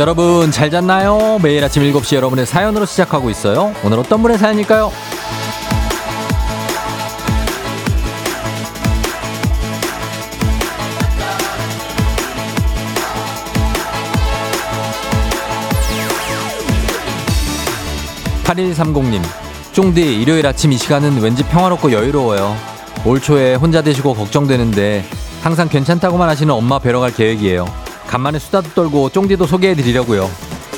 여러분 잘 잤나요? 매일 아침 7시 여러분의 사연으로 시작하고 있어요. 오늘 어떤 분의 사연일까요? 8130님, 쫑디, 일요일 아침 이 시간은 왠지 평화롭고 여유로워요. 올 초에 혼자 되시고 걱정되는데 항상 괜찮다고만 하시는 엄마 뵈러 갈 계획이에요. 간만에 수다도 떨고 쫑디도 소개해 드리려고요.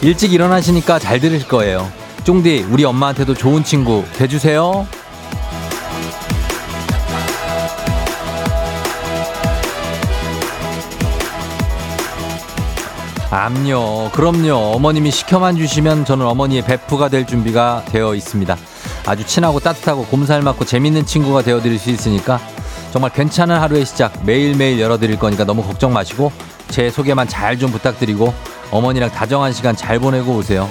일찍 일어나시니까 잘 들으실 거예요. 쫑디, 우리 엄마한테도 좋은 친구 돼주세요. 암요. 그럼요. 어머님이 시켜만 주시면 저는 어머니의 베프가 될 준비가 되어 있습니다. 아주 친하고 따뜻하고 곰살 맞고 재밌는 친구가 되어 드릴 수 있으니까 정말 괜찮은 하루의 시작 매일매일 열어드릴 거니까 너무 걱정 마시고 제 소개만 잘 좀 부탁드리고 어머니랑 다정한 시간 잘 보내고 오세요.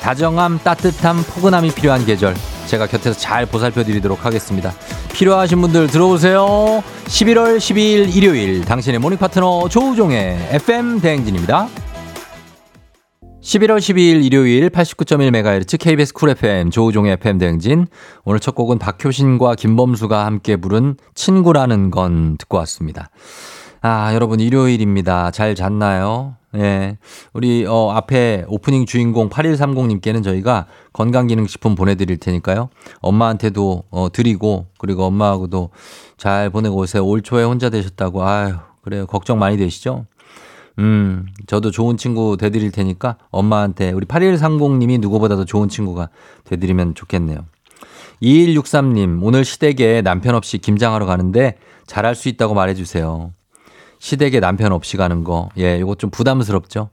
다정함, 따뜻함, 포근함이 필요한 계절. 제가 곁에서 잘 보살펴 드리도록 하겠습니다. 필요하신 분들 들어오세요. 11월 12일 일요일 당신의 모닝 파트너 조우종의 FM 대행진입니다. 11월 12일 일요일 89.1MHz KBS 쿨 FM 조우종의 FM 대행진. 오늘 첫 곡은 박효신과 김범수가 함께 부른 친구라는 건 듣고 왔습니다. 아, 여러분 일요일입니다. 잘 잤나요? 예. 우리 어 앞에 오프닝 주인공 8130님께는 저희가 건강기능식품 보내드릴 테니까요. 엄마한테도 어 드리고 그리고 엄마하고도 잘 보내고 오세요. 올 초에 혼자 되셨다고 아유 그래요. 걱정 많이 되시죠? 음, 저도 좋은 친구 되드릴 테니까 엄마한테 우리 8130님이 누구보다도 좋은 친구가 되드리면 좋겠네요. 2163님, 오늘 시댁에 남편 없이 김장하러 가는데 잘할 수 있다고 말해주세요. 시댁에 남편 없이 가는 거, 예, 이거 좀 부담스럽죠?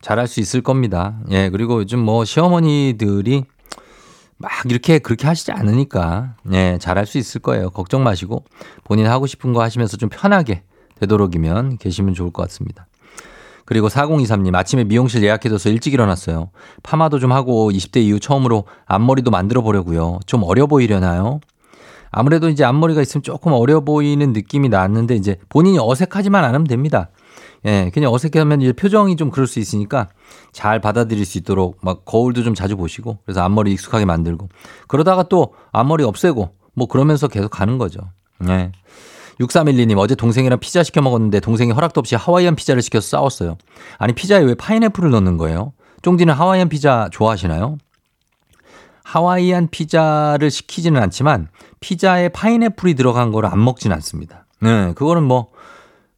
잘할 수 있을 겁니다. 예, 그리고 요즘 뭐 시어머니들이 막 이렇게 그렇게 하시지 않으니까, 예, 잘할 수 있을 거예요. 걱정 마시고 본인 하고 싶은 거 하시면서 좀 편하게 되도록이면 계시면 좋을 것 같습니다. 그리고 4023님 아침에 미용실 예약해둬서 일찍 일어났어요. 파마도 좀 하고 20대 이후 처음으로 앞머리도 만들어 보려고요. 좀 어려 보이려나요? 아무래도 이제 앞머리가 있으면 조금 어려 보이는 느낌이 났는데 이제 본인이 어색하지만 않으면 됩니다. 예, 그냥 어색하면 이제 표정이 좀 그럴 수 있으니까 잘 받아들일 수 있도록 막 거울도 좀 자주 보시고 그래서 앞머리 익숙하게 만들고 그러다가 또 앞머리 없애고 뭐 그러면서 계속 가는 거죠. 예. 6312님 어제 동생이랑 피자 시켜 먹었는데 동생이 허락도 없이 하와이안 피자를 시켜서 싸웠어요. 아니 피자에 왜 파인애플을 넣는 거예요? 쫑디는 하와이안 피자 좋아하시나요? 하와이안 피자를 시키지는 않지만 피자에 파인애플이 들어간 거를 안 먹지는 않습니다. 네, 그거는 뭐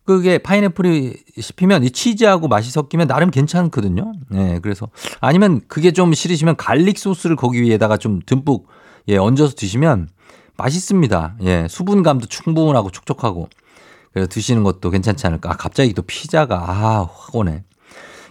그게 파인애플이 씹히면 이 치즈하고 맛이 섞이면 나름 괜찮거든요. 네, 그래서 아니면 그게 좀 싫으시면 갈릭 소스를 거기 위에다가 좀 듬뿍 예, 얹어서 드시면 맛있습니다. 예, 수분감도 충분하고 촉촉하고. 그래서 드시는 것도 괜찮지 않을까. 아, 갑자기 또 피자가, 아, 확 오네.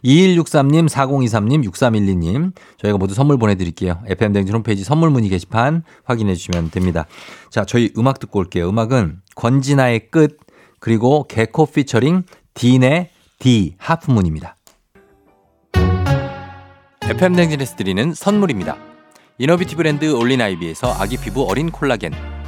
2163님, 4023님, 6312님. 저희가 모두 선물 보내드릴게요. FM댕진 홈페이지 선물 문의 게시판 확인해 주시면 됩니다. 자, 저희 음악 듣고 올게요. 음악은 권진아의 끝, 그리고 개코 피처링 딘의 D Half Moon입니다. FM댕진에서 드리는 선물입니다. 이너비티 브랜드 올린아이비에서 아기 피부 어린 콜라겐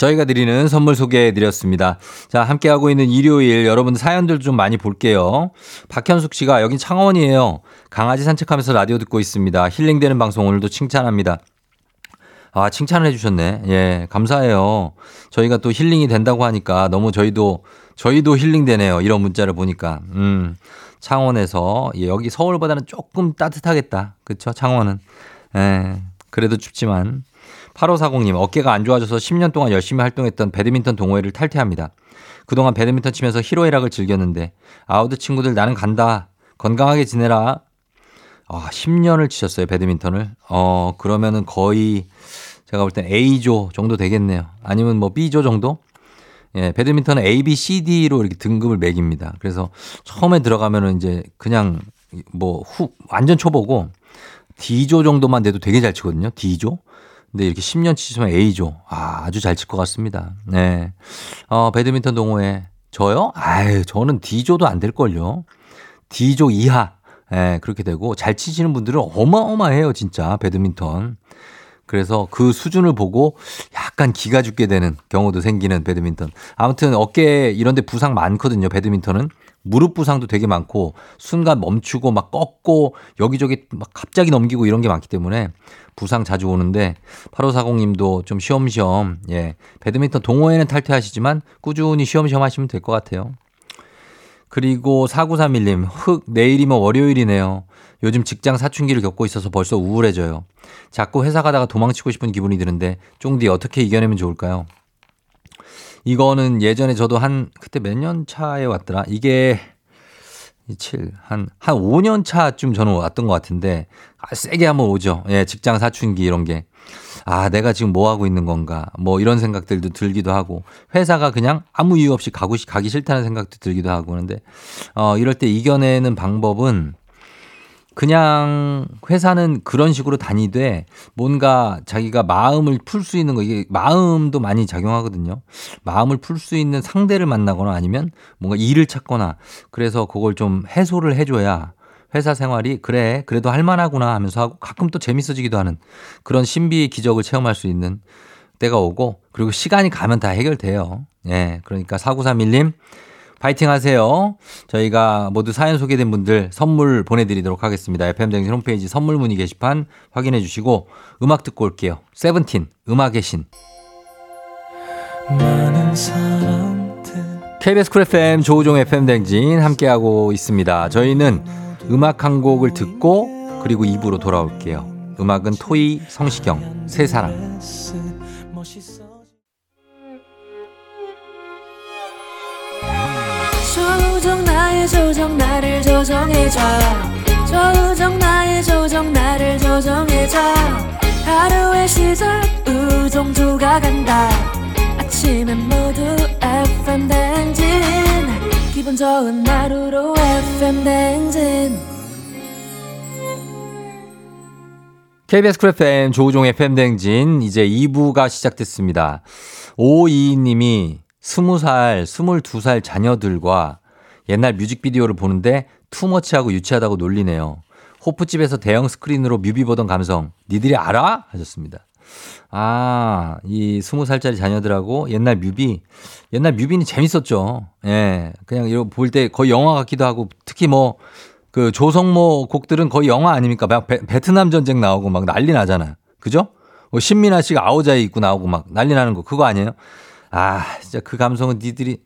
저희가 드리는 선물 소개해 드렸습니다. 자, 함께하고 있는 일요일 여러분 사연들 좀 많이 볼게요. 박현숙 씨가 여긴 창원이에요. 강아지 산책하면서 라디오 듣고 있습니다. 힐링되는 방송 오늘도 칭찬합니다. 아, 칭찬을 해주셨네. 예, 감사해요. 저희가 또 힐링이 된다고 하니까 너무 저희도, 저희도 힐링되네요. 이런 문자를 보니까. 음, 창원에서, 예, 여기 서울보다는 조금 따뜻하겠다. 그쵸? 창원은. 예, 그래도 춥지만. 8540님, 어깨가 안 좋아져서 10년 동안 열심히 활동했던 배드민턴 동호회를 탈퇴합니다. 그동안 배드민턴 치면서 희로애락을 즐겼는데, 아우드 친구들 나는 간다. 건강하게 지내라. 아, 10년을 치셨어요, 배드민턴을. 어, 그러면은 거의 제가 볼 땐 A조 정도 되겠네요. 아니면 뭐 B조 정도? 예, 배드민턴은 A, B, C, D로 이렇게 등급을 매깁니다. 그래서 처음에 들어가면은 이제 그냥 뭐 후, 완전 초보고 D조 정도만 돼도 되게 잘 치거든요. D조. 근데 이렇게 10년 치시면 A조. 아, 아주 잘 칠 것 같습니다. 네. 어, 배드민턴 동호회. 저요? 아유, 저는 D조도 안 될걸요. D조 이하. 예, 그렇게 되고 잘 치시는 분들은 어마어마해요, 진짜. 배드민턴. 그래서 그 수준을 보고 약간 기가 죽게 되는 경우도 생기는 배드민턴. 아무튼 어깨 이런 데 부상 많거든요, 배드민턴은. 무릎 부상도 되게 많고 순간 멈추고 막 꺾고 여기저기 막 갑자기 넘기고 이런 게 많기 때문에 부상 자주 오는데 8540님도 좀 쉬엄쉬엄 예 배드민턴 동호회는 탈퇴하시지만 꾸준히 쉬엄쉬엄 하시면 될 것 같아요. 그리고 4931님 흑 내일이면 월요일이네요. 요즘 직장 사춘기를 겪고 있어서 벌써 우울해져요. 자꾸 회사 가다가 도망치고 싶은 기분이 드는데 쫑디 어떻게 이겨내면 좋을까요? 이거는 예전에 저도 한 그때 몇 년 차에 왔더라. 이게 7, 한, 한 5년 차쯤 저는 왔던 것 같은데, 아, 세게 한번 오죠. 예, 직장 사춘기 이런 게. 아, 내가 지금 뭐 하고 있는 건가. 뭐 이런 생각들도 들기도 하고, 회사가 그냥 아무 이유 없이 가고, 가기 싫다는 생각도 들기도 하고, 그런데, 어, 이럴 때 이겨내는 방법은 그냥 회사는 그런 식으로 다니되 뭔가 자기가 마음을 풀 수 있는 거 이게 마음도 많이 작용하거든요. 마음을 풀 수 있는 상대를 만나거나 아니면 뭔가 일을 찾거나 그래서 그걸 좀 해소를 해줘야 회사 생활이 그래 그래도 할만하구나 하면서 하고 가끔 또 재밌어지기도 하는 그런 신비의 기적을 체험할 수 있는 때가 오고 그리고 시간이 가면 다 해결돼요. 예. 그러니까 4931님 파이팅 하세요. 저희가 모두 사연 소개된 분들 선물 보내드리도록 하겠습니다. FM댕진 홈페이지 선물 문의 게시판 확인해 주시고 음악 듣고 올게요. 세븐틴, 음악의 신. KBS 쿨 FM 조우종 FM 댕진 함께하고 있습니다. 저희는 음악 한 곡을 듣고 그리고 2부로 돌아올게요. 음악은 토이 성시경 새 사랑. 조정 나의 조정 나를 조정해줘 조정 나의 조정 나를 조정해줘 하루의 시절 우정조가 간다 아침엔 모두 FM 댕진 기분 좋은 하루로 FM 댕진 KBS 쿨 FM 조우종 FM 댕진 이제 2부가 시작됐습니다. 522님이 20살, 22살 자녀들과 옛날 뮤직비디오를 보는데 too much하고 유치하다고 놀리네요. 호프집에서 대형 스크린으로 뮤비 보던 감성. 니들이 알아? 하셨습니다. 아, 이 스무 살짜리 자녀들하고 옛날 뮤비, 옛날 뮤비는 재밌었죠. 예. 그냥 이거 볼 때 거의 영화 같기도 하고, 특히 뭐, 그 조성모 곡들은 거의 영화 아닙니까? 막 베, 트남 전쟁 나오고 막 난리 나잖아요. 그죠? 뭐 신민아 씨가 아오자에 입고 나오고 막 난리 나는 거, 그거 아니에요? 아, 진짜 그 감성은 니들이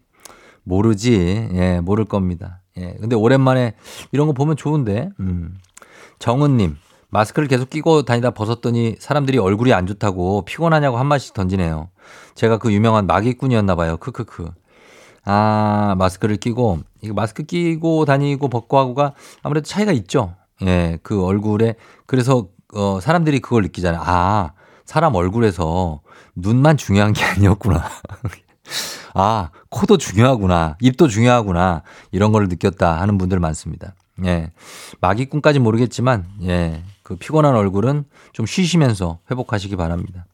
모르지. 예, 모를 겁니다. 예. 근데 오랜만에 이런 거 보면 좋은데. 음. 정은님, 마스크를 계속 끼고 다니다 벗었더니 사람들이 얼굴이 안 좋다고 피곤하냐고 한 마디씩 던지네요. 제가 그 유명한 마기꾼이었나 봐요. 크크크. 아, 마스크를 끼고, 이거 마스크 끼고 다니고 벗고 하고가 아무래도 차이가 있죠. 예, 그 얼굴에. 그래서, 어, 사람들이 그걸 느끼잖아요. 아, 사람 얼굴에서 눈만 중요한 게 아니었구나. 아, 코도 중요하구나. 입도 중요하구나. 이런 걸 느꼈다 하는 분들 많습니다. 예. 마기꾼까지 모르겠지만, 예. 그 피곤한 얼굴은 좀 쉬시면서 회복하시기 바랍니다.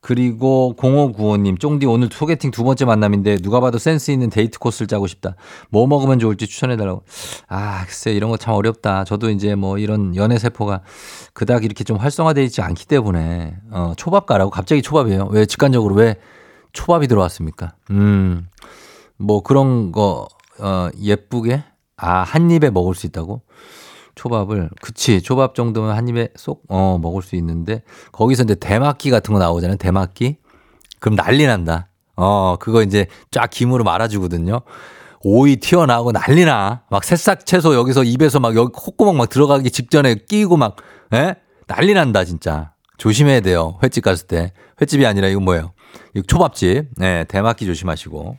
그리고 0595님, 쫑디 오늘 소개팅 두 번째 만남인데 누가 봐도 센스 있는 데이트 코스를 짜고 싶다. 뭐 먹으면 좋을지 추천해달라고. 아, 글쎄, 이런 거 참 어렵다. 저도 이제 뭐 이런 연애 세포가 그닥 이렇게 좀 활성화되어 있지 않기 때문에, 어, 초밥 가라고 갑자기 초밥이에요. 왜 직관적으로 왜 초밥이 들어왔습니까? 음, 뭐 그런 거, 어, 예쁘게, 아, 한 입에 먹을 수 있다고? 초밥을 그치 초밥 정도면 한 입에 쏙 어 먹을 수 있는데 거기서 이제 대막기 같은 거 나오잖아요 대막기. 그럼 난리 난다. 어 그거 이제 쫙 김으로 말아주거든요. 오이 튀어나오고 난리나. 막 새싹 채소 여기서 입에서 막 여기 콧구멍 막 들어가기 직전에 끼고 막 에? 난리 난다 진짜. 조심해야 돼요 횟집 갔을 때. 횟집이 아니라 이거 뭐예요? 이거 초밥집. 네 대막기 조심하시고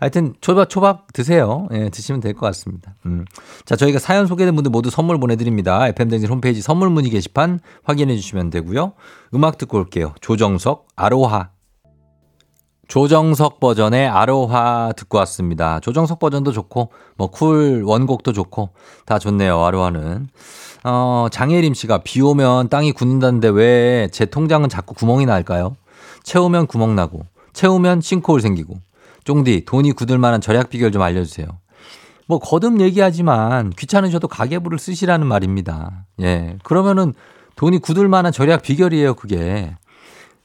하여튼 초밥 초밥 드세요. 예, 드시면 될 것 같습니다. 음. 자, 저희가 사연 소개된 분들 모두 선물 보내드립니다. FM댕진 홈페이지 선물 문의 게시판 확인해 주시면 되고요. 음악 듣고 올게요. 조정석 아로하. 조정석 버전의 아로하 듣고 왔습니다. 조정석 버전도 좋고 뭐 쿨 원곡도 좋고 다 좋네요. 아로하는. 어, 장혜림 씨가 비 오면 땅이 굳는다는데 왜 제 통장은 자꾸 구멍이 날까요? 채우면 구멍 나고 채우면 싱크홀 생기고 쫑디, 돈이 굳을 만한 절약 비결 좀 알려주세요. 뭐 거듭 얘기하지만 귀찮으셔도 가계부를 쓰시라는 말입니다. 예. 그러면은 돈이 굳을 만한 절약 비결이에요, 그게.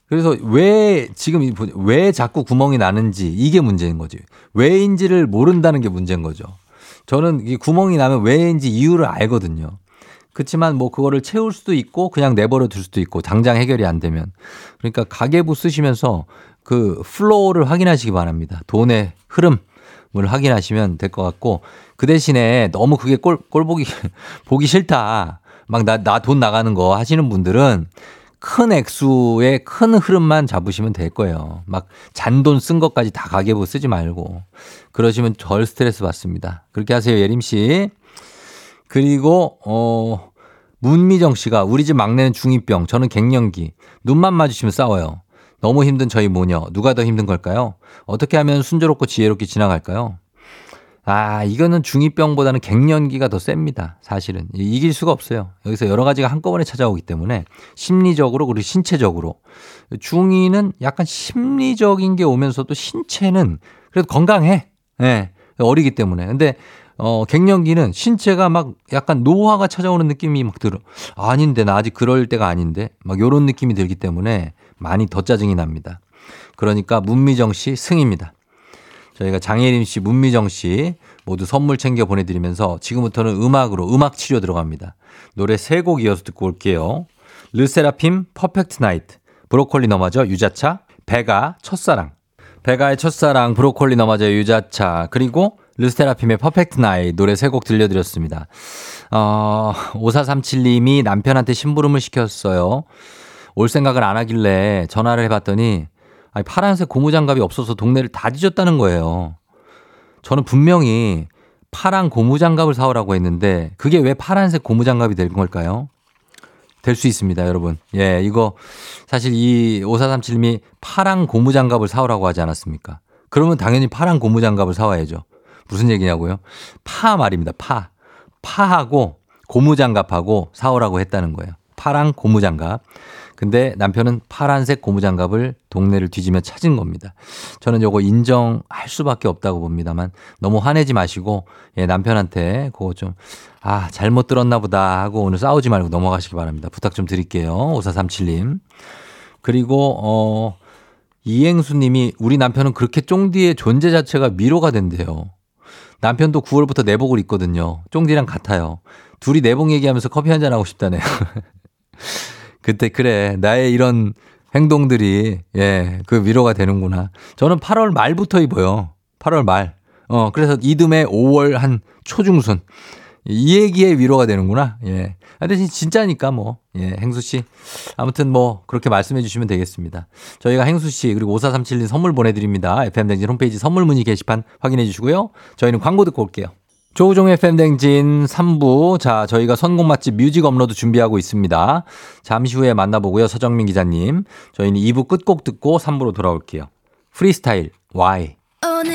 그래서 왜 지금 왜 자꾸 구멍이 나는지 이게 문제인 거지. 왜인지를 모른다는 게 문제인 거죠. 저는 이 구멍이 나면 왜인지 이유를 알거든요. 그렇지만 뭐 그거를 채울 수도 있고 그냥 내버려 둘 수도 있고 당장 해결이 안 되면 그러니까 가계부 쓰시면서 그 flow를 확인하시기 바랍니다. 돈의 흐름을 확인하시면 될 것 같고 그 대신에 너무 그게 꼴, 꼴 보기, 보기 싫다. 막 나, 나 돈 나가는 거 하시는 분들은 큰 액수의 큰 흐름만 잡으시면 될 거예요. 막 잔돈 쓴 것까지 다 가계부 쓰지 말고. 그러시면 덜 스트레스 받습니다. 그렇게 하세요, 예림 씨. 그리고, 어, 문미정 씨가 우리 집 막내는 중2병, 저는 갱년기. 눈만 마주치면 싸워요. 너무 힘든 저희 모녀. 누가 더 힘든 걸까요? 어떻게 하면 순조롭고 지혜롭게 지나갈까요? 아, 이거는 중2병보다는 갱년기가 더 셉니다. 사실은. 이길 수가 없어요. 여기서 여러 가지가 한꺼번에 찾아오기 때문에 심리적으로 그리고 신체적으로. 중2는 약간 심리적인 게 오면서도 신체는 그래도 건강해. 예. 네, 어리기 때문에. 근데 어, 갱년기는 신체가 막 약간 노화가 찾아오는 느낌이 막 들어. 아닌데, 나 아직 그럴 때가 아닌데. 막 요런 느낌이 들기 때문에 많이 더 짜증이 납니다. 그러니까 문미정 씨 승입니다. 저희가 장혜림 씨, 문미정 씨 모두 선물 챙겨 보내드리면서 지금부터는 음악으로 음악 치료 들어갑니다. 노래 세 곡 이어서 듣고 올게요. 르세라핌 Perfect Night, 브로콜리너마저 유자차, 베가 첫사랑, 베가의 첫사랑, 브로콜리너마저 유자차, 그리고 르세라핌의 Perfect Night 노래 세 곡 들려드렸습니다. 어, 5437님이 남편한테 심부름을 시켰어요. 올 생각을 안 하길래 전화를 해봤더니 아니, 파란색 고무장갑이 없어서 동네를 다 뒤졌다는 거예요. 저는 분명히 파란 고무장갑을 사오라고 했는데 그게 왜 파란색 고무장갑이 될 걸까요? 될 수 있습니다, 여러분. 예, 이거 사실 이 5437님이 파란 고무장갑을 사오라고 하지 않았습니까? 그러면 당연히 파란 고무장갑을 사와야죠. 무슨 얘기냐고요? 파 말입니다. 파. 파하고 고무장갑하고 사오라고 했다는 거예요. 파랑 고무장갑. 근데 남편은 파란색 고무장갑을 동네를 뒤지며 찾은 겁니다. 저는 요거 인정할 수밖에 없다고 봅니다만 너무 화내지 마시고 예, 남편한테 그거 좀 아, 잘못 들었나 보다 하고 오늘 싸우지 말고 넘어가시기 바랍니다. 부탁 좀 드릴게요. 5437님. 그리고 어 이행수 님이 우리 남편은 그렇게 쫑디의 존재 자체가 미로가 된대요. 남편도 9월부터 내복을 입거든요. 쫑디랑 같아요. 둘이 내복 얘기하면서 커피 한잔 하고 싶다네요. 그때 그래 나의 이런 행동들이 예 그 위로가 되는구나. 저는 8월 말부터 입어요. 8월 말. 어 그래서 이듬해 5월 한 초중순 이 얘기에 위로가 되는구나. 예. 근데 진짜니까 뭐. 예, 행수 씨. 아무튼 뭐 그렇게 말씀해 주시면 되겠습니다. 저희가 행수 씨 그리고 5437님 선물 보내 드립니다. FM 댕진 홈페이지 선물 문의 게시판 확인해 주시고요. 저희는 광고 듣고 올게요. 조우종의 FM 댕진 3부. 자, 저희가 선곡 맛집 뮤직 업로드 준비하고 있습니다. 잠시 후에 만나보고요. 서정민 기자님. 저희는 2부 끝곡 듣고 3부로 돌아올게요. 프리스타일 Why 오늘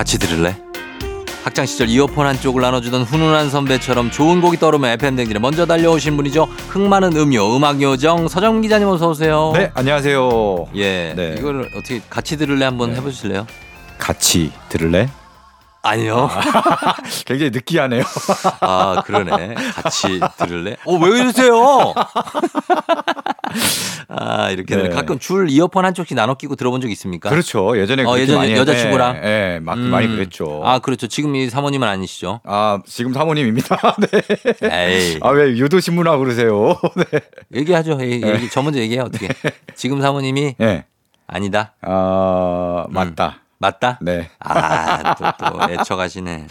같이 들을래? 학창 시절 이어폰 한쪽을 나눠주던 훈훈한 선배처럼 좋은 곡이 떠오르면 FM 댕진에 먼저 달려오신 분이죠. 흥 많은 음요 음악 요정 서정 기자님 어서 오세요. 네, 안녕하세요. 예. 네. 이걸 어떻게 같이 들을래 한번 네. 해보실래요? 같이 들을래? 아니요. 굉장히 느끼하네요. 아 그러네. 같이 들을래? 어 왜 이러세요? 아 이렇게 네. 가끔 줄 이어폰 한쪽씩 나눠 끼고 들어본 적 있습니까? 그렇죠. 예전에 어, 예전에 여자친구랑? 예, 예, 막 음. 많이 그랬죠. 아 그렇죠. 지금 이 사모님은 아니시죠? 아, 지금 사모님입니다. 네. 에이. 아, 왜 유도 신문하고 그러세요? 네. 얘기하죠. 얘기, 얘기, 저 먼저 얘기해 어떻게? 지금 사모님이 예. 아니다. 아, 맞다. 맞다? 네. 아, 또, 또, 애처가시네.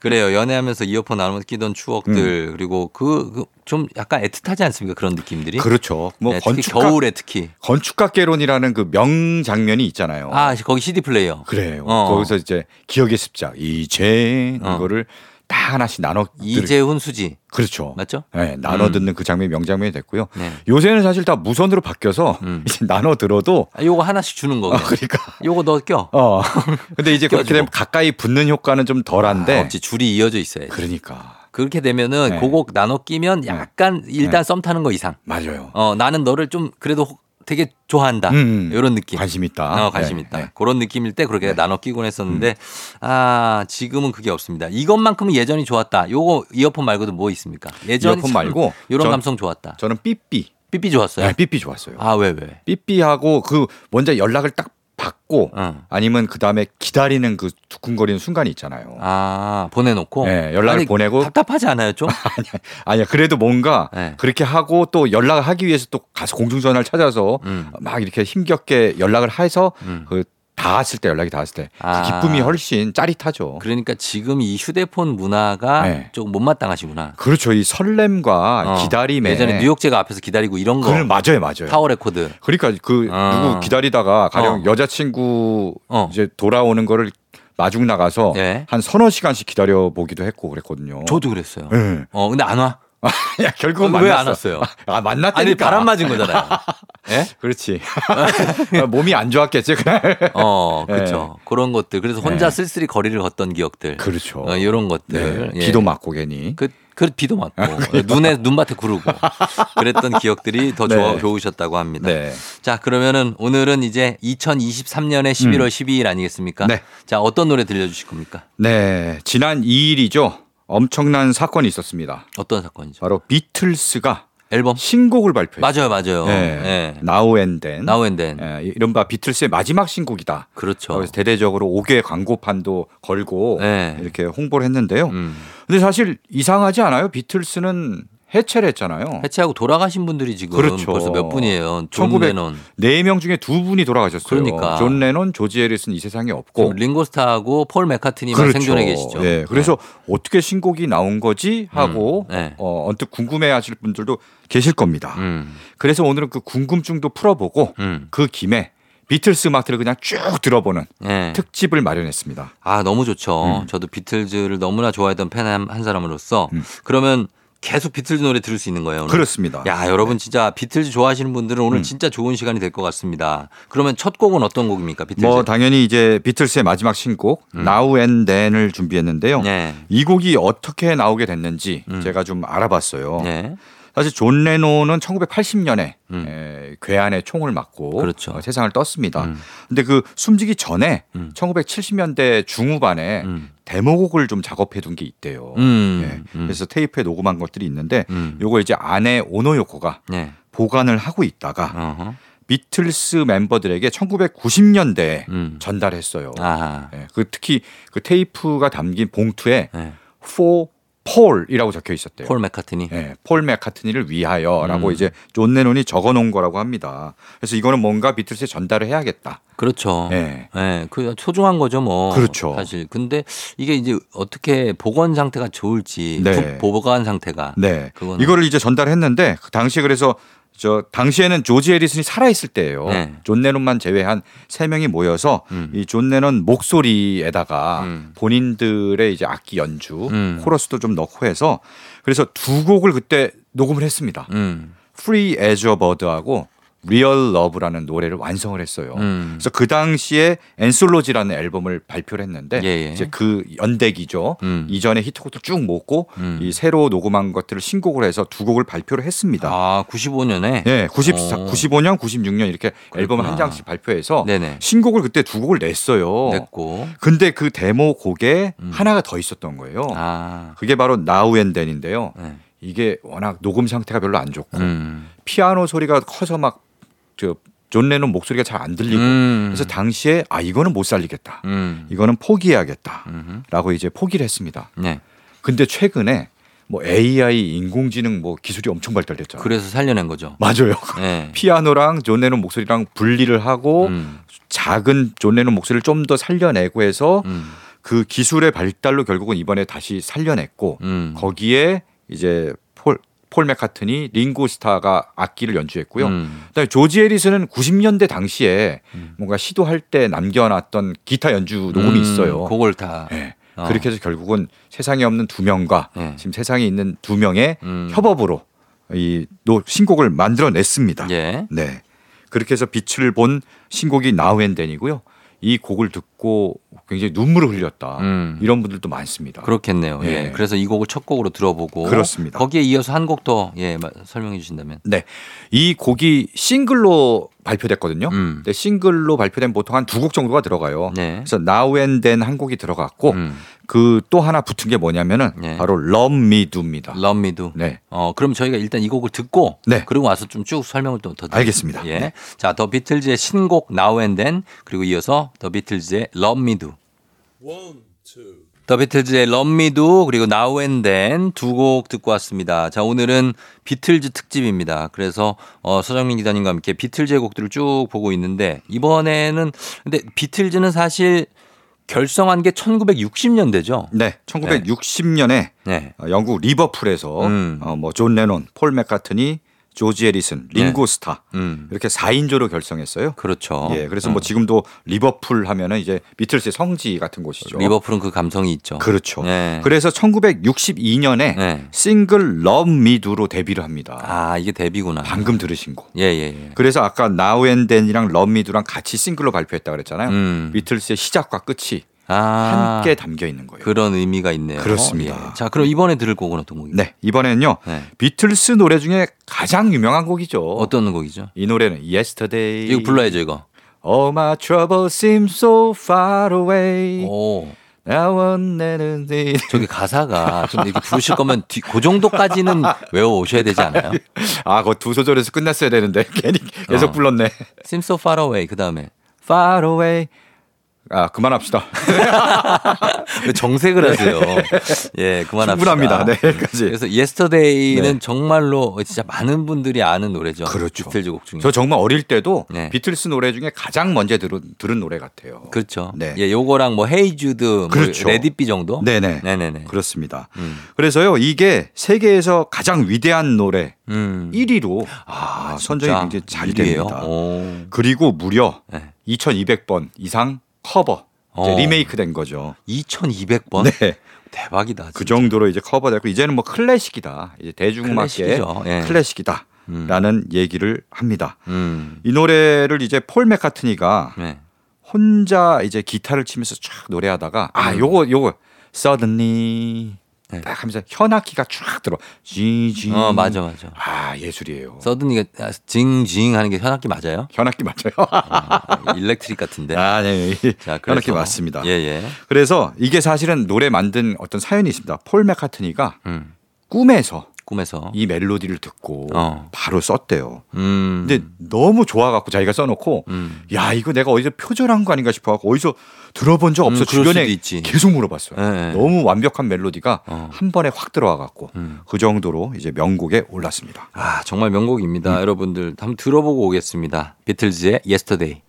그래요. 연애하면서 이어폰 나누면서 끼던 추억들, 그리고 그, 그, 좀 약간 애틋하지 않습니까? 그런 느낌들이. 그렇죠. 뭐 네, 건축가 겨울에 특히. 건축가개론이라는 그 명장면이 있잖아요. 아, 거기 CD 플레이어. 그래요. 어. 거기서 이제 기억의 습작 이제 어. 이거를 다 하나씩 나눠 들- 이재훈 수지. 그렇죠. 맞죠? 네, 나눠 음. 듣는 그 장면이 명장면이 됐고요. 네. 요새는 사실 다 무선으로 바뀌어서 음. 이제 나눠 들어도 아, 요거 하나씩 주는 거. 어. 그러니까 요거 너 껴. 어. 근데 이제 그렇게. 되면 가까이 붙는 효과는 좀 덜한데. 아, 없지. 줄이 이어져 있어야지. 그러니까. 그렇게 되면은 네. 그거 나눠 끼면 약간 일단 썸 타는 거 이상. 맞아요. 어, 나는 너를 좀 그래도 혹- 되게 좋아한다. 음, 음. 이런 느낌. 관심 있다. 어, 관심 네, 있다. 네. 그런 느낌일 때 그렇게 네. 음. 나눠 끼곤 했었는데 아 지금은 그게 없습니다. 이것만큼은 예전이 좋았다. 요거 이어폰 말고도 뭐 있습니까? 예전 이어폰 말고 이런 전- 감성 좋았다. 저는 삐삐. 삐삐 좋았어요. 네, 삐삐 좋았어요. 아 왜 왜? 삐삐하고 그 먼저 연락을 딱 받고 어. 아니면 그 다음에 기다리는 그 두근거리는 순간이 있잖아요. 아 보내놓고 네, 연락을 아니, 보내고 답답하지 않아요 좀? 아니야 그래도 뭔가 네. 그렇게 하고 또 연락을 하기 위해서 또 가서 공중전화를 찾아서 음. 막 이렇게 힘겹게 연락을 해서 음. 그 닿았을 때 연락이 닿았을 때그 아. 기쁨이 훨씬 짜릿하죠. 그러니까 지금 이 휴대폰 문화가 네. 조금 못마땅하시구나. 그렇죠. 이 설렘과 어. 기다림에 예전에 뉴욕 제가 앞에서 기다리고 이런 거 그걸 맞아요, 맞아요. 타워 레코드. 그러니까 그 어. 누구 기다리다가 가령 어. 여자친구 어. 이제 돌아오는 거를 마중 나가서 네. 한 서너 시간씩 기다려 보기도 했고 그랬거든요. 저도 그랬어요. 예. 어 근데 안 와? 야, 결국은 왜 만났어. 안 왔어요? 아, 만났다니까. 아니 바람 맞은 거잖아요. 예? 그렇지. 몸이 안 좋았겠지 그날. 어, 네. 그렇죠. 그런 것들. 그래서 혼자 네. 쓸쓸히 거리를 걷던 기억들. 그렇죠. 어, 이런 것들. 네, 예. 비도 맞고 괜히. 그, 그 비도 맞고 눈에 눈밭에 구르고 그랬던 기억들이 더 네. 좋아, 좋으셨다고 합니다. 네. 자 그러면은 오늘은 이제 2023년의 11월 12일 아니겠습니까? 음. 네. 자 어떤 노래 들려주실 겁니까? 네, 지난 2일이죠. 엄청난 사건이 있었습니다. 어떤 사건이죠? 바로 비틀스가 앨범? 신곡을 발표했어요. 맞아요, 맞아요. 네. 예. Now and Then. Now and Then. 예, 이른바 비틀스의 마지막 신곡이다. 그렇죠. 그래서 대대적으로 5개 광고판도 걸고 네. 이렇게 홍보를 했는데요. 음. 근데 사실 이상하지 않아요? 비틀스는 해체를 했잖아요. 해체하고 돌아가신 분들이 지금 그렇죠. 벌써 몇 분이에요. 존 레논, 네명 중에 두 분이 돌아가셨어요. 그러니까. 존 레논, 조지 해리슨은 이 세상에 없고. 링고 스타하고 폴 매카트니만 생존해 계시죠. 네. 그래서 어떻게 신곡이 나온 거지 하고 음, 네. 어, 언뜻 궁금해하실 분들도 계실 겁니다. 음, 그래서 오늘은 그 궁금증도 풀어보고 음. 그 김에 비틀스 음악들을 그냥 쭉 들어보는 네. 특집을 마련했습니다. 아 너무 좋죠. 음. 저도 비틀즈를 너무나 좋아했던 팬 한 사람으로서 음. 그러면 계속 비틀즈 노래 들을 수 있는 거예요. 오늘? 그렇습니다. 야 여러분 진짜 비틀즈 좋아하시는 분들은 오늘 음. 진짜 좋은 시간이 될 것 같습니다. 그러면 첫 곡은 어떤 곡입니까, 비틀즈? 뭐 당연히 이제 비틀스의 마지막 신곡 음. Now and Then을 준비했는데요. 네. 이 곡이 어떻게 나오게 됐는지 음. 제가 좀 알아봤어요. 네. 사실 존 레논은 1980년에 음. 에, 괴한의 총을 맞고 그렇죠. 어, 세상을 떴습니다. 음. 근데 그 숨지기 전에 음. 1970년대 중후반에 음. 데모곡을 좀 작업해 둔 게 있대요. 음. 예. 음. 그래서 테이프에 녹음한 것들이 있는데 음. 요거 이제 아내 오노 요코가 네. 보관을 하고 있다가 어허. 비틀스 멤버들에게 1990년대에 음. 전달했어요. 예. 그 특히 그 테이프가 담긴 봉투에 네. for Paul이라고 적혀 있었대요. 폴 매카트니. 예, 폴 매카트니를 위하여라고 음. 이제 존 레논이 적어 놓은 거라고 합니다. 그래서 이거는 뭔가 비틀스에 전달을 해야겠다. 그렇죠. 예. 예, 그 소중한 거죠, 뭐. 그렇죠. 사실. 근데 이게 이제 어떻게 보관 상태가 좋을지, 네. 부- 보관 상태가. 네, 그거는- 이거를 이제 전달했는데 그 당시에 그래서 저 당시에는 조지 해리슨이 살아 있을 때예요. 네. 존 레논만 제외한 세 명이 모여서 음. 이 존 레논 목소리에다가 음. 본인들의 이제 악기 연주, 음. 코러스도 좀 넣고 해서 그래서 두 곡을 그때 녹음을 했습니다. 음. Free as a Bird하고 Real Love라는 노래를 완성을 했어요. 음. 그래서 그 당시에 엔솔로지라는 앨범을 발표를 했는데 예, 예. 이제 그 연대기죠. 음. 이전에 히트곡들 쭉 모고 음. 이 새로 녹음한 것들을 신곡을 해서 두 곡을 발표를 했습니다. 아, 95년에? 예, 90, 어. 95년, 96년 이렇게 앨범을 한. 장씩 발표해서 네네. 신곡을 그때 두 곡을 냈어요. 냈고. 근데 그 데모 곡에 음. 하나가 더 있었던 거예요. 아. 그게 바로 Now and Then인데요. 네. 이게 워낙 녹음 상태가 별로 안 좋고 음. 피아노 소리가 커서 막 저 존 레논 목소리가 잘 안 들리고 음. 그래서 당시에 아 이거는 못 살리겠다. 음. 이거는 포기해야겠다라고. 이제 포기를 했습니다. 네. 근데 최근에 뭐 AI 인공지능 뭐 기술이 엄청 발달됐잖아요. 그래서 살려낸 거죠. 맞아요. 네. 피아노랑 존 레논 목소리랑 분리를 하고 음. 작은 존 레논 목소리를 좀 더 살려내고 해서 음. 그 기술의 발달로 결국은 이번에 다시 살려냈고 음. 거기에 이제 폴, 폴 매카트니 링고 스타가 악기를 연주했고요. 음. 그다음에 조지 해리슨은 90년대 당시에 음. 뭔가 시도할 때 남겨놨던 기타 연주 녹음이 음, 있어요. 그걸 다. 네. 어. 그렇게 해서 결국은 세상에 없는 두 명과 네. 지금 세상에 있는 두 명의 음. 협업으로 이 노- 신곡을 만들어냈습니다. 예. 네. 그렇게 해서 빛을 본 신곡이 Now and Then이고요. 이 곡을 듣고 굉장히 눈물을 흘렸다. 음. 이런 분들도 많습니다. 그렇겠네요. 예. 예. 그래서 이 곡을 첫 곡으로 들어보고 그렇습니다. 거기에 이어서 한 곡 더 예, 마- 설명해 주신다면. 네. 이 곡이 싱글로 발표됐거든요. 음. 근데 싱글로 발표된 보통 한 두 곡 정도가 들어가요. 네. 그래서 Now and Then 한 곡이 들어갔고 음. 그또 하나 붙은 게 뭐냐면은 네. 바로 Love Me Do입니다. Love Me Do. 네. 어, 그럼 저희가 일단 이 곡을 듣고 네. 그리고 와서 좀 쭉 설명을 또 더 알겠습니다. 예. 네. 자, 더 비틀즈의 신곡 Now and Then 그리고 이어서 더 비틀즈의 Love Me Do. 더 비틀즈의 Do 그리고 Now and Then 두곡 듣고 왔습니다. 자, 오늘은 비틀즈 특집입니다. 그래서 어, 서정민 기자님과 함께 비틀즈의 곡들을 쭉 보고 있는데 이번에는 근데 비틀즈는 사실 결성한 게 1960년대죠. 네. 1960년에 네. 영국 리버풀에서 음. 어, 뭐존 레논, 폴 맥카트니, 조지 해리슨, 링고 스타 음. 이렇게 4인조로 결성했어요. 그렇죠. 예, 그래서 어. 뭐 지금도 리버풀 하면은 이제 비틀스의 성지 같은 곳이죠. 리버풀은 그 감성이 있죠. 그렇죠. 네. 그래서 1962년에 네. 싱글 Love Me Do로 데뷔를 합니다. 아, 이게 데뷔구나. 방금 들으신 곡. 예, 예, 예. 그래서 아까 Love Me Do랑 같이 싱글로 발표했다 그랬잖아요. 음. 비틀스의 시작과 끝이 아, 함께 담겨 있는 거예요. 그런 의미가 있네요. 그렇습니다. 예. 자, 그럼 이번에 들을 곡은 어떤 곡이요? 네, 이번에는요. 네. 비틀스 노래 중에 가장 유명한 곡이죠. 어떤 곡이죠? 이 노래는 Yesterday. 이거 불러야죠, 이거. All my troubles seem so far away. 오. Then. 저기 가사가 좀 이렇게 부르실 거면 뒤, 그 정도까지는 외워 오셔야 되지 않아요? 아, 그거 두 소절에서 끝났어야 되는데 괜히 계속 어. 불렀네. Seems so far away. 그 다음에. Far away. 아, 그만합시다. 왜 정색을 하세요? 예, 그만합시다. 충분합니다. 네, 여기까지. 그래서 Yesterday는 네. 정말로 진짜 많은 분들이 아는 노래죠. 그렇죠. 비틀즈 곡 중에. 저 정말 어릴 때도 네. 비틀스 노래 중에 가장 먼저 들은, 들은 노래 같아요. 그렇죠. 네. 예, 요거랑 뭐 Hey Jude, 뭐 그렇죠. Let It Be 정도? 네네. 네네네. 그렇습니다. 음. 그래서요, 이게 세계에서 가장 위대한 노래 음. 1위로 아, 선정이 굉장히 잘 일위예요? 됩니다. 오. 그리고 무려 네. 2200번 이상 커버, 어. 리메이크 된 거죠. 2200번? 네. 대박이다. 그 진짜. 정도로 이제 커버됐고 이제는 뭐 클래식이다. 이제 대중음악계. 예. 클래식이다라는 얘기를 합니다. 음. 이 노래를 이제 폴 맥카트니가 네. 혼자 이제 기타를 치면서 쫙 노래하다가 아 음. 요거 요거 suddenly 네. 딱 하면서 현악기가 쫙 들어. 징징. 어, 맞아, 맞아. 아 예술이에요. suddenly가 아, 징징 하는 게 현악기 맞아요? 현악기 맞아요. 어, 일렉트릭 같은데. 아, 네. 자, 그래서- 현악기 맞습니다. 예, 예. 그래서 이게 사실은 노래 만든 어떤 사연이 있습니다. 폴 맥카트니가 음. 꿈에서 꿈에서. 이 멜로디를 듣고 어. 바로 썼대요. 음. 근데 너무 좋아갖고 자기가 써놓고 음. 야 이거 내가 어디서 표절한 거 아닌가 싶어갖고 어디서 들어본 적 없어 음, 주변에 있지. 계속 물어봤어요. 예, 예. 너무 완벽한 멜로디가 어. 한 번에 확 들어와갖고 음. 그 정도로 이제 명곡에 올랐습니다. 아, 정말 명곡입니다. 여러분들 한번 들어보고 오겠습니다. 비틀즈의 Yesterday.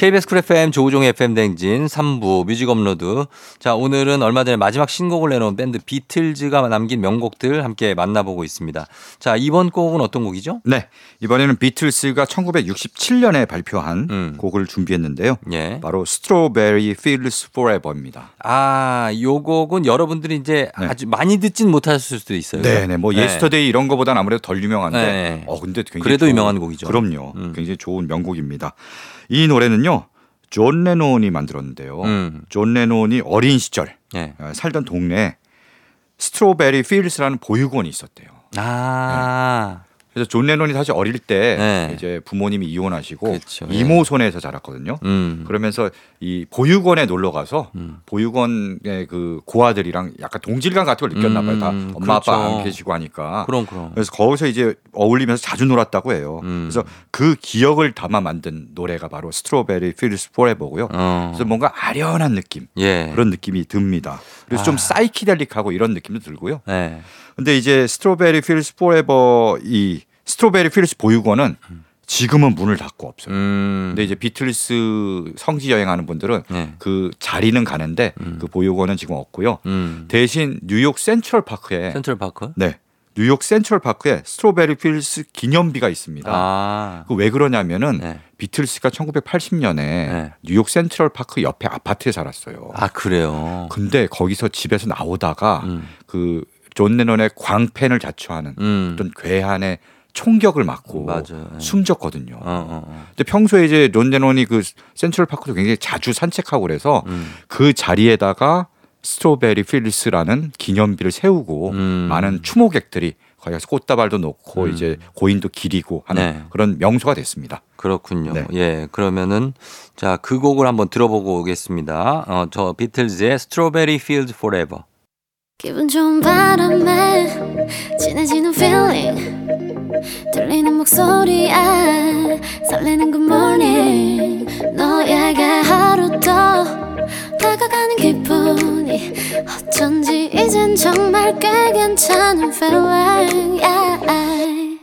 KBS 쿨 FM 조우종 FM 대행진 3부 뮤직 업로드. 자, 오늘은 얼마 전에 마지막 신곡을 내놓은 밴드 비틀즈가 남긴 명곡들 함께 만나보고 있습니다. 자, 이번 곡은 어떤 곡이죠? 네 이번에는 비틀스가 1967년에 발표한 음. 곡을 준비했는데요. 예. 바로 Strawberry Fields Forever입니다. 아, 요 곡은 여러분들이 이제 네. 아주 많이 듣진 못하실 수도 있어요. 네 네 뭐 네. Yesterday 이런 거보단 아무래도 덜 유명한데 네. 어 근데 굉장히 그래도 좋은- 유명한 곡이죠. 그럼요. 음. 굉장히 좋은 명곡입니다. 이 노래는요 존 레논이 만들었는데요. 음. 존 레논이 어린 시절 예. 어, 살던 동네에 Strawberry Fields라는 보육원이 있었대요. 아. 그래서 존 레논이 사실 어릴 때 네. 이제 부모님이 이혼하시고 그쵸, 예. 이모 손에서 자랐거든요. 음. 그러면서 이 보육원에 놀러 가서 음. 보육원의 그 고아들이랑 약간 동질감 같은 걸 느꼈나 봐요. 다 음, 엄마 아빠 그렇죠. 안 계시고 하니까. 그럼 그럼. 그래서 거기서 이제 어울리면서 자주 놀았다고 해요. 음. 그래서 그 기억을 담아 만든 노래가 바로 Strawberry Fields Forever고요. 어. 그래서 뭔가 아련한 느낌 예. 그런 느낌이 듭니다. 그래서 좀 아. 사이키델릭하고 이런 느낌도 들고요. 네. 근데 이제 Strawberry Fields Forever 이 Strawberry Fields 보육원은 지금은 문을 닫고 없어요. 음. 근데 이제 비틀스 성지 여행하는 분들은 네. 그 자리는 가는데 음. 그 보육원은 지금 없고요. 음. 대신 뉴욕 센트럴 파크에 센트럴 파크? 네 뉴욕 센트럴 파크에 Strawberry Fields 기념비가 있습니다. 아. 그 왜 그러냐면은 네. 비틀스가 1980년에 네. 뉴욕 센트럴 파크 옆에 아파트에 살았어요. 아, 그래요. 근데 거기서 집에서 나오다가 음. 그존 레논의 광팬을 자처하는 음. 어떤 괴한의 총격을 맞고 맞아요. 예. 숨졌거든요. 어, 어, 어. 근데 평소에 이제 존 레논이 그 센트럴 파크도 굉장히 자주 산책하고 그래서 음. 그 자리에다가 스트로베리 필스라는 기념비를 세우고 음. 많은 추모객들이 거기 가서 꽃다발도 놓고 음. 이제 고인도 기리고 하는 네. 그런 명소가 됐습니다. 그렇군요. 네. 예. 그러면은 자, 그 곡을 한번 들어보고 오겠습니다. 어, 저 비틀즈의 Strawberry Fields Forever. 기분 좋은 바람에 진해지는 feeling 들리는 목소리에 설레는 good morning 너에게 하루 더 다가가는 기분이 어쩐지 이젠 정말 꽤 괜찮은 feeling yeah.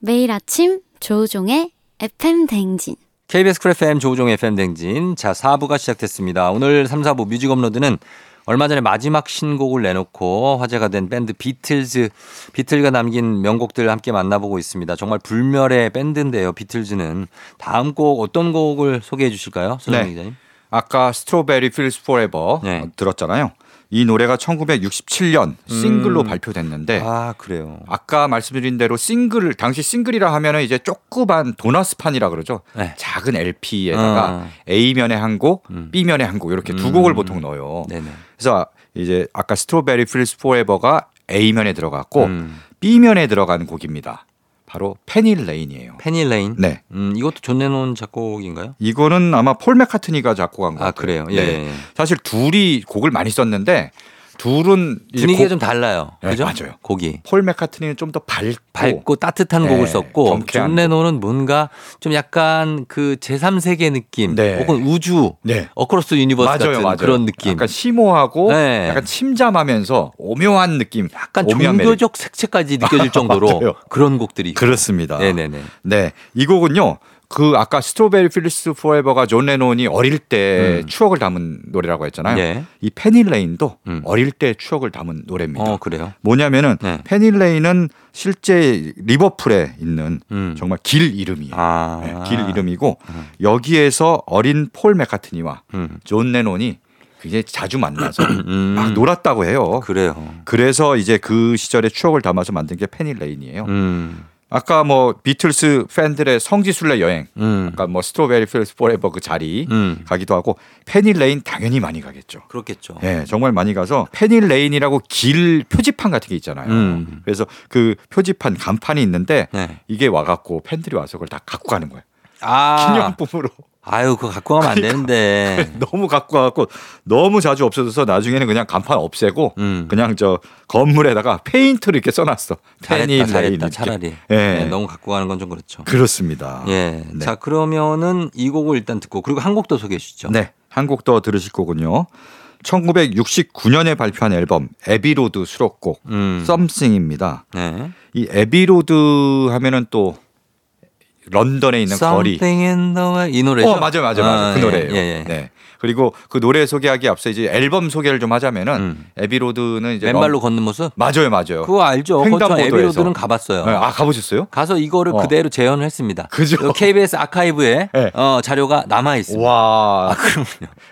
매일 아침 조우종의 FM 대행진 KBS 쿨 FM 조우종 FM 대행진. 자, 4부가 시작됐습니다. 오늘 3, 4부 뮤직 업로드는 얼마 전에 마지막 신곡을 내놓고 화제가 된 밴드 비틀즈, 비틀가 남긴 명곡들 함께 만나보고 있습니다. 정말 불멸의 밴드인데요, 비틀즈는. 다음 곡 어떤 곡을 소개해 주실까요? 서정민 네. 기자님? 아까 Strawberry Fields Forever 네. 들었잖아요. 이 노래가 1967년 싱글로 음. 발표됐는데 아, 그래요. 아까 말씀드린 대로 싱글 당시 싱글이라 하면은 이제 조그만 도너스판이라 그러죠. 네. 작은 LP에다가 어. A 면에 한 곡, 음. B 면에 한 곡 이렇게 두 음. 곡을 보통 넣어요. 네네. 그래서 이제 아까 Strawberry Fields Forever가 A 면에 들어갔고 음. B 면에 들어간 곡입니다. 바로 Penny Lane이에요. Penny Lane. 네. 음, 이것도 존 레논 작곡인가요? 이거는 아마 폴 맥카트니가 작곡한 거 아, 같아요. 그래요. 예. 네. 예. 사실 둘이 곡을 많이 썼는데 둘은 분위기가 곡- 좀 달라요. 네, 그죠? 맞아요. 곡이. 폴 맥카트니는 좀 더 밝고, 밝고 따뜻한 네, 곡을 썼고 존 레논은 뭔가 좀 약간 그 제3세계 느낌 네. 혹은 우주 네. Across Universe 맞아요, 같은 맞아요. 그런 느낌. 약간 심오하고 네. 약간 침잠하면서 오묘한 느낌. 약간. 종교적 색채까지 느껴질 정도로. 그런 곡들이. 그렇습니다. 네네네. 네, 이 곡은요. 그 아까 Strawberry Fields Forever가 존 레논이 어릴 때 음. 추억을 담은 노래라고 했잖아요. 예. 이 Penny Lane도 음. 어릴 때 추억을 담은 노래입니다. 어 그래요. 뭐냐면은 네. Penny Lane은 실제 리버풀에 있는 음. 정말 길 이름이에요. 아. 네, 길 이름이고 여기에서 어린 폴 맥카트니와 음. 존 레논이 굉장히 자주 만나서 음. 막 놀았다고 해요. 그래요. 그래서 이제 그 시절의 추억을 담아서 만든 게 Penny Lane이에요. 음. 아까 뭐 비틀스 팬들의 성지순례 여행, 음. 아까 뭐 Strawberry Fields Forever 그 자리 음. 가기도 하고 Penny Lane 당연히 많이 가겠죠. 그렇겠죠. 예, 정말 많이 가서 Penny Lane이라고 길 표지판 같은 게 있잖아요. 음. 그래서 그 표지판 간판이 있는데 네. 이게 와갖고 팬들이 와서 그걸 다 갖고 가는 거예요. 아. 기념품으로 아유, 그거 갖고 가면 안 되는데. 너무 갖고 와갖고 너무 자주 없어져서 나중에는 그냥 간판 없애고 음. 그냥 저 건물에다가 페인트를 이렇게 써놨어. 잘했다, Penny Lane 잘했다. 차라리. 예. 네, 너무 갖고 가는 건 좀 그렇죠. 그렇습니다. 예. 네. 자, 그러면은 이 곡을 일단 듣고 그리고 한 곡 더 소개해 주시죠. 네, 한 곡 더 들으실 거군요. 1969년에 발표한 앨범 Abbey Road 수록곡 음. Something입니다. 네. 이 Abbey Road 하면은 또 런던에 있는 거리. 이 노래죠. 어 맞아요, 맞아요, 맞아요. 아, 그 예, 노래예요. 예, 예. 네. 그리고 그 노래 소개하기 앞서 이제 앨범 소개를 좀 하자면은 음. Abbey Road는 이제 맨발로 런- 걷는 모습? 맞아요, 맞아요. 그거 알죠. 횡단보도에서. Abbey Road는 가봤어요. 네, 아 가보셨어요? 가서 이거를 어. 그대로 재현을 했습니다. 그죠? 그 KBS 아카이브에 네. 어, 자료가 남아 있습니다. 와, 아, 그럼요.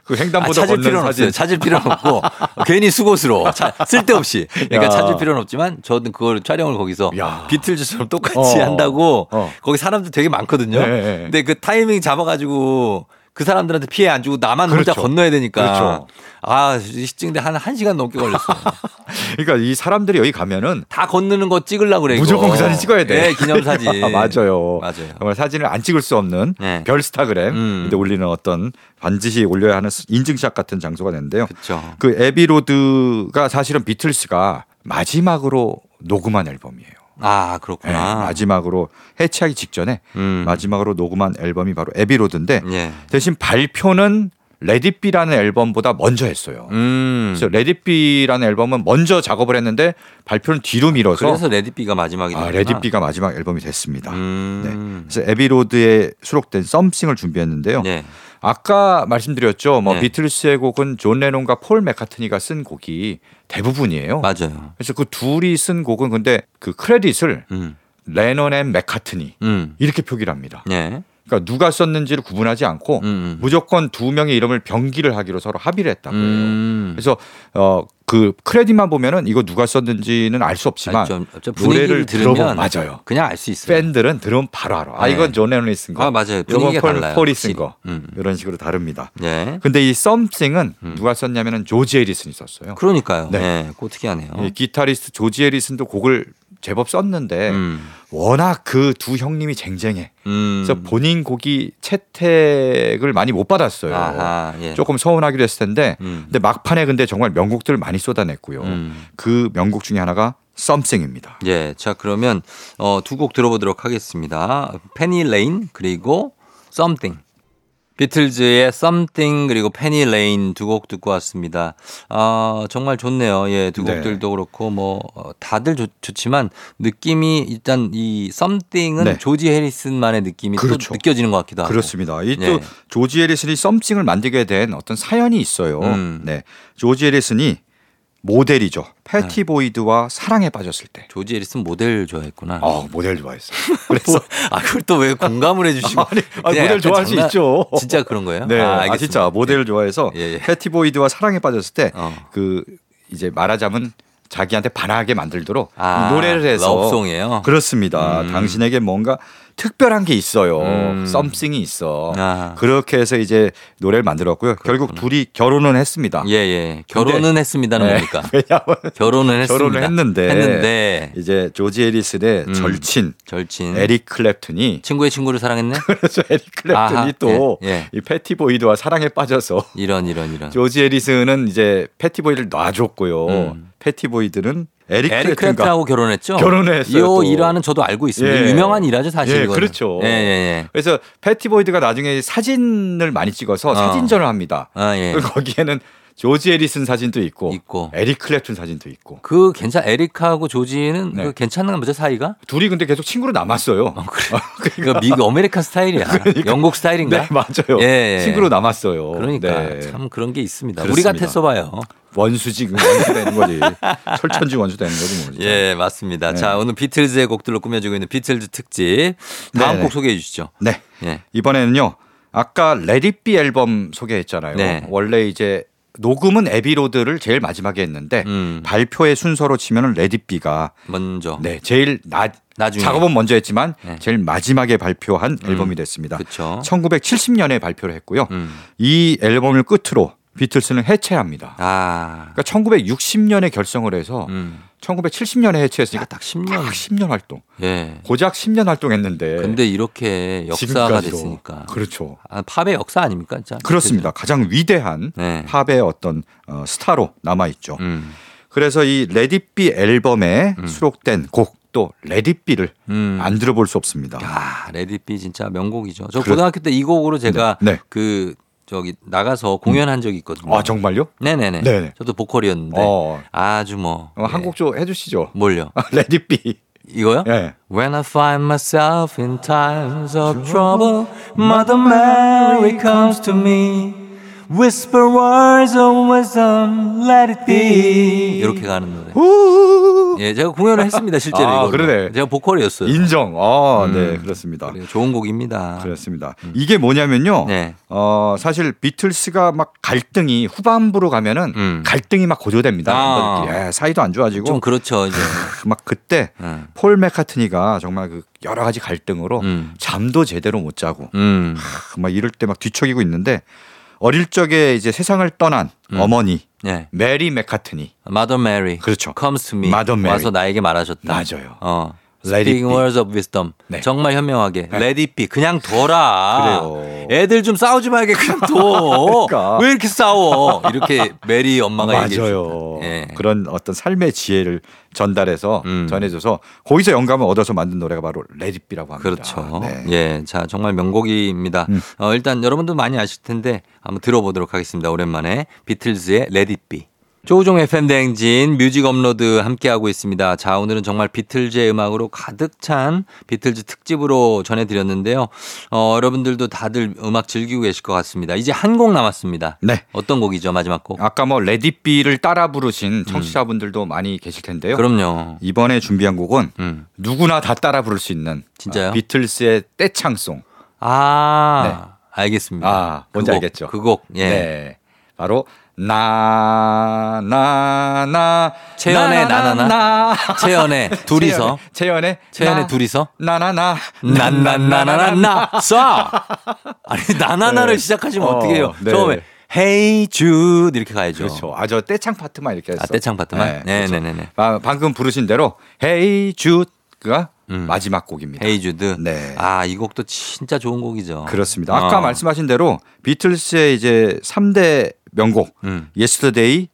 그 아, 횡단보도 찾을 걷는 필요는 사진. 없어요. 찾을 필요는 없고 괜히 수고스러워. 자, 쓸데없이. 그러니까 야. 찾을 필요는 없지만 저는 그걸 촬영을 거기서 야. 비틀즈처럼 똑같이 어. 한다고 어. 거기 사람들 되게 많거든요. 네, 네. 근데 그 타이밍 잡아가지고 그 사람들한테 피해 안 주고 나만 혼자 그렇죠. 건너야 되니까. 그렇죠. 아, 찍는데 한 1시간 넘게 걸렸어요. 그러니까 이 사람들이 여기 가면은 다 건너는 거 찍으려고 그래. 이거. 무조건 그 사진 찍어야 돼. 네, 기념사진. 맞아요. 맞아요. 정말 사진을 안 찍을 수 없는 네. 별스타그램 음. 근데 올리는 어떤 반드시 올려야 하는 인증샷 같은 장소가 됐는데요. 그렇죠. 그 에비로드가 사실은 비틀스가 마지막으로 녹음한 앨범이에요. 아, 네, 그렇구나. 마지막으로 해체하기 직전에 음. 마지막으로 녹음한 앨범이 바로 Abbey Road인데 예. 대신 발표는 Let It Be라는 앨범보다 먼저 했어요. 음. 그래서 Let It Be라는 앨범은 먼저 작업을 했는데 발표는 뒤로 미뤄서 그래서 Let It Be가 마지막이 아. Let It Be가 마지막 앨범이 됐습니다. 음. 그래서 Abbey Road에 수록된 Something을 준비했는데요. 네. 아까 말씀드렸죠. 뭐 네. 비틀스의 곡은 존 레논과 폴 맥카트니가 쓴 곡이 대부분이에요. 맞아요. 그래서 그 둘이 쓴 곡은 근데 그 크레딧을 음. 레논 and 맥카트니 음. 이렇게 표기를 합니다. 네. 그러니까 누가 썼는지를 구분하지 않고 음, 음. 무조건 두 명의 이름을 병기를 하기로 서로 합의를 했다고 해요. 음. 그래서 어 그 크레딧만 보면은 이거 누가 썼는지는 알 수 없지만. 어차피 분위기를 노래를 들으면 맞아요. 그냥 알 수 있어요. 팬들은 들으면 바로 알아. 아 네. 이건 존 레논이 쓴 거. 아, 맞아요. 분위기가 폴, 달라요. 폴이. 쓴 거. 음. 이런 식으로 다릅니다. 네. 근데 이 Something은 음. 누가 썼냐면은 조지 해리슨이 썼어요. 그러니까요. 네. 네. 특이하네요. 이 기타리스트 조지 해리슨도 곡을 제법 썼는데 음. 워낙 그 두 형님이 쟁쟁해. 음. 그래서 본인 곡이 채택을 많이 못 받았어요. 아하, 예. 조금 서운하기도 했을 텐데 음. 근데 막판에 근데 정말 명곡들을 많이 쏟아냈고요. 음. 그 명곡 중에 하나가 Something입니다. 예. 자, 그러면 어, 두 곡 들어보도록 하겠습니다. Penny Lane 그리고 Something. 비틀즈의 Something 그리고 Penny Lane 두 곡 듣고 왔습니다. 아, 정말 좋네요. 예, 두 네. 곡들도 그렇고 뭐 어, 다들 좋, 좋지만 느낌이 일단 이 Something은 네. 조지 해리슨만의 느낌이 그렇죠. 또 느껴지는 것 같기도 하고. 그렇습니다. 이 또 예. 조지 해리슨이 Something을 만들게 된 어떤 사연이 있어요. 음. 네. 조지 해리슨이 모델이죠. 패티 보이드와 사랑에 빠졌을 때. 조지 해리슨 모델 좋아했구나. 어, 모델 좋아했어요. 그래서 아, 그걸 또 왜 공감을 해주시고. 아니, 아니, 모델 좋아할 수 장난- 있죠. 진짜 그런 거예요? 네, 아, 알겠습니다. 진짜 모델을 좋아해서 예, 예. 패티 보이드와 사랑에 빠졌을 때 그 어. 이제 말하자면 자기한테 반하게 만들도록 아, 이 노래를 해서 love song이에요. 그렇습니다. 음. 당신에게 뭔가 특별한 게 있어요. 음. something이 있어. 아. 그렇게 해서 이제 노래를 만들었고요. 결국 둘이 결혼은 했습니다. 예, 예. 결혼은 했습니다는 네. 뭡니까? 결혼은 했습니다. 결혼을 했는데, 했는데 이제 조지 해리슨의 음. 절친 절친. 에릭 클랩튼이 친구의 친구를 사랑했네? 그래서 에릭 클랩튼이 아하, 또 이 예, 예. 패티 보이드와 사랑에 빠져서 이런 이런 이런. 조지 해리슨은 이제 패티 보이드를 놔줬고요. 음. 패티 보이드는 에릭, 에릭 클랩튼하고 결혼했죠? 결혼을 했어요, 이 또. 일화는 저도 알고 있습니다. 예. 유명한 일화죠, 사실. 예, 이거는. 그렇죠. 예, 예, 그래서 패티 보이드가 나중에 사진을 많이 찍어서 어. 사진전을 합니다. 예. 아, 예. 거기에는 조지 해리슨 사진도 있고, 있고. 에릭 클랩튼 사진도 있고. 그 괜찮 에릭하고 조지는 네. 그 괜찮은 거죠 사이가? 둘이 근데 계속 친구로 남았어요. 그 미국 American 스타일이야. 영국 스타일인가? 네, 맞아요. 예, 예. 친구로 남았어요. 그러니까 네. 참 그런 게 있습니다. 그렇습니다. 우리 같았어 봐요. 원수지, 그 원수 되는 거지. 철천지 원수 되는 거지 뭐. 예, 맞습니다. 네. 자, 오늘 비틀즈의 곡들로 꾸며지고 있는 비틀즈 특집. 다음 네네. 곡 소개해 주시죠. 네. 예. 이번에는요. 아까 Let It Be 앨범 소개했잖아요. 네. 원래 이제 녹음은 Abbey Road를 제일 마지막에 했는데 음. 발표의 순서로 치면은 Let It Be가 먼저. 네 제일 나 나중에. 작업은 먼저 했지만 네. 제일 마지막에 발표한 앨범이 됐습니다. 그쵸. 1970년에 발표를 했고요. 음. 이 앨범을 끝으로 비틀스는 해체합니다. 아. 그러니까 1960년에 결성을 해서 음. 1970년에 해체했으니까 야, 딱 10년. 딱 10년 활동. 예. 고작 10년 활동했는데 근데 이렇게 역사가 지금까지도. 됐으니까. 그렇죠. 아, 팝의 역사 아닙니까? 진짜? 그렇습니다. 가장 위대한 네. 팝의 어떤 어, 스타로 남아 있죠. 음. 그래서 이 Let It Be 앨범에 음. 수록된 곡 또 Let It Be를 음. 안 들어볼 수 없습니다. 야, Let It Be 진짜 명곡이죠. 저 그래. 고등학교 때 이 곡으로 제가 네. 네. 그 저기 나가서 공연한 적이 있거든요. 아 정말요? 네네네. 네네. 저도 보컬이었는데 어, 아주 뭐 어, 한곡 좀 해주시죠. 뭘요? Let It Be. 이거요? 예. When I find myself in times of trouble, Mother Mary comes to me. Whisper words of wisdom, let it be. 이렇게 가는 노래. 우 예, 제가 공연을 했습니다, 실제로. 아. 그러네. 제가 보컬이었어요. 인정. 아, 음. 네, 그렇습니다. 그래요. 좋은 곡입니다. 그렇습니다. 이게 뭐냐면요. 네. 어, 사실 비틀스가 막 갈등이 후반부로 가면은 음. 갈등이 막 고조됩니다. 아. 예, 사이도 안 좋아지고 좀 그렇죠, 이제. 막 그때 음. 폴 맥카트니가 정말 그 여러 가지 갈등으로 음. 잠도 제대로 못 자고 음. 막 이럴 때 막 뒤척이고 있는데 어릴 적에 이제 세상을 떠난 음. 어머니 네. 메리 맥카트니 Mother Mary 그렇죠. comes to me. Mother Mary. 와서 나에게 말하셨다. 맞아요. 어. Let it Speaking words of wisdom. 네. 정말 현명하게. 네. Let it be. 그냥 둬라. 그래요. 애들 좀 싸우지 말게 그냥 둬. 그러니까. 왜 이렇게 싸워? 이렇게 메리 엄마가. 맞아요. 예. 그런 어떤 삶의 지혜를 전달해서 음. 전해줘서 거기서 영감을 얻어서 만든 노래가 바로 Let It Be라고 합니다. 그렇죠. 네. 예. 자, 정말 명곡입니다. 음. 어, 일단 여러분도 많이 아실 텐데 한번 들어보도록 하겠습니다. 오랜만에 비틀즈의 Let It Be. 조우종 FM 대행진 뮤직 업로드 함께하고 있습니다. 자, 오늘은 정말 비틀즈의 음악으로 가득 찬 비틀즈 특집으로 전해드렸는데요. 어, 여러분들도 다들 음악 즐기고 계실 것 같습니다. 이제 한 곡 남았습니다. 네. 어떤 곡이죠, 마지막 곡? 아까 뭐 Let It Be를 따라 부르신 청취자분들도 많이 계실 텐데요. 음. 그럼요. 이번에 준비한 곡은 음. 누구나 다 따라 부를 수 있는 진짜요? 아, 비틀스의 떼창송. 아, 알겠습니다. 아, 뭔지 그 곡, 알겠죠? 그 곡, 예. 네. 바로 나나나 채연의 나나나. 채연의 둘이서. 채연의 채연의 나, 둘이서 나나나 나나나나나 쏴. 아니 나나나를 네. 시작하시면 어, 어, 떻게 해요? 네. 처음에 Hey Jude 이렇게 가야죠. 그렇죠. 아저 떼창 파트만 이렇게 했어. 아, 떼창 파트만? 네, 그렇죠. 네, 네, 네. 아, 방금 부르신 대로 Hey Jude가 음. 마지막 곡입니다. Hey Jude. 네. 아, 이 곡도 진짜 좋은 곡이죠. 그렇습니다. 아까 어. 말씀하신 대로 비틀스의 이제 3대 명곡 음. Yesterday,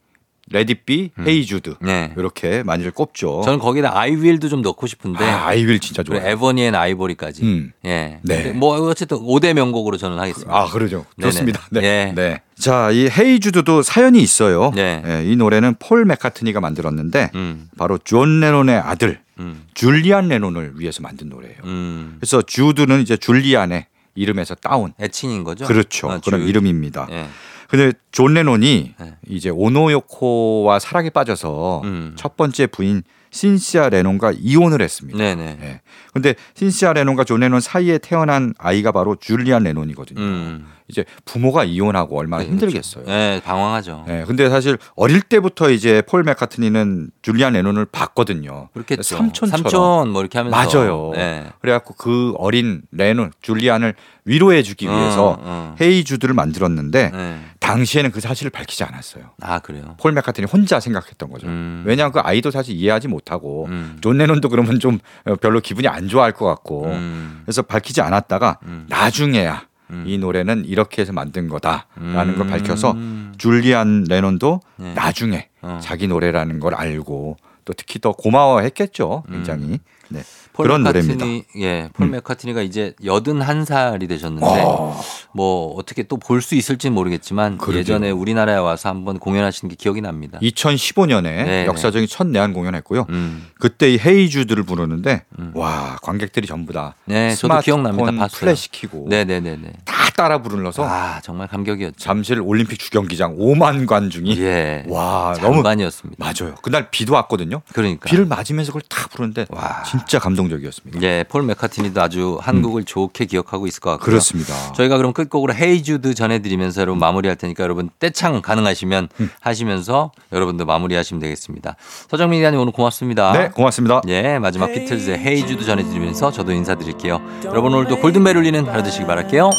Let It Be, Hey Jude 네. 이렇게 많이를 꼽죠. 저는 거기다 I Will도 좀 넣고 싶은데. 아, I Will 진짜 그리고 좋아요. Ebony and Ivory까지. 음. 예. 네. 뭐 어쨌든 5대 명곡으로 저는 하겠습니다. 아, 그러죠. 네네. 좋습니다. 네. 예. 네. 자, 이 Hey Jude도 사연이 있어요. 네. 예, 이 노래는 폴 맥카트니가 만들었는데 음. 바로 존 레논의 아들 음. 줄리안 레논을 위해서 만든 노래예요. 음. 그래서 주드는 이제 줄리안의 이름에서 따온 애칭인 거죠? 그렇죠. 아, 그런 주- 이름입니다. 예. 근데 존 레논이 네. 이제 오노요코와 사랑에 빠져서 음. 첫 번째 부인 신시아 레논과 이혼을 했습니다. 네네. 예. 근데 신시아 레논과 존 레논 사이에 태어난 아이가 바로 줄리안 레논이거든요. 음. 이제 부모가 이혼하고 얼마나 힘들겠어요. 네, 방황하죠. 예, 근데 사실 어릴 때부터 이제 폴 맥카트니는 줄리안 레논을 봤거든요. 그렇겠죠. 삼촌처럼. 삼촌 뭐 이렇게 하면서 맞아요. 네. 그래갖고 그 어린 레논, 줄리안을 위로해주기 위해서 어, 어. Hey Jude를 만들었는데 네. 당시에는 그 사실을 밝히지 않았어요. 아 그래요. 폴 맥카트니 혼자 생각했던 거죠. 음. 왜냐하면 그 아이도 사실 이해하지 못하고 음. 존 레논도 그러면 좀 별로 기분이 안 좋아할 것 같고 음. 그래서 밝히지 않았다가 음. 나중에야 음. 이 노래는 이렇게 해서 만든 거다라는 걸 음. 밝혀서 줄리안 레논도 네. 나중에 어. 자기 노래라는 걸 알고 또 특히 더 고마워했겠죠. 굉장히. 네. 폴 그런 맥카트니, 노래입니다. 예, 폴 음. 맥카트니가 이제 81살이 되셨는데 어, 뭐 어떻게 또 볼 수 있을지 모르겠지만 그러게요. 예전에 우리나라에 와서 한번 공연하신 게 기억이 납니다. 2015년에 네, 역사적인 첫 내한 공연했고요. 음. 그때 이 Hey Jude를 부르는데 음. 와 관객들이 전부 다 네, 저도 기억납니다. 봤어요. 플래시 키고 네, 네, 네, 네. 다 따라 부르면서 아, 정말 감격이었죠. 잠실 올림픽 주경기장 5만 관중이 예. 와 너무 장관이었습니다. 맞아요. 그날 비도 왔거든요. 그러니까. 비를 맞으면서 그걸 다 부르는데 와. 진짜 감동적이었습니다. 예, 폴 메카트니도 아주 한국을 좋게 기억하고 있을 것 같고요. 음. 그렇습니다. 저희가 그럼 끝곡으로 헤이주드 전해드리면서 여러분 마무리할 테니까 여러분 떼창 가능하시면 음. 하시면서 여러분도 마무리하시면 되겠습니다. 서정민 기자님 오늘 고맙습니다. 네, 고맙습니다. 예, 마지막 비틀즈의 헤이주드 전해드리면서 저도 인사드릴게요. 여러분 오늘도 골든벨 울리는 하루 되시기 바랄게요.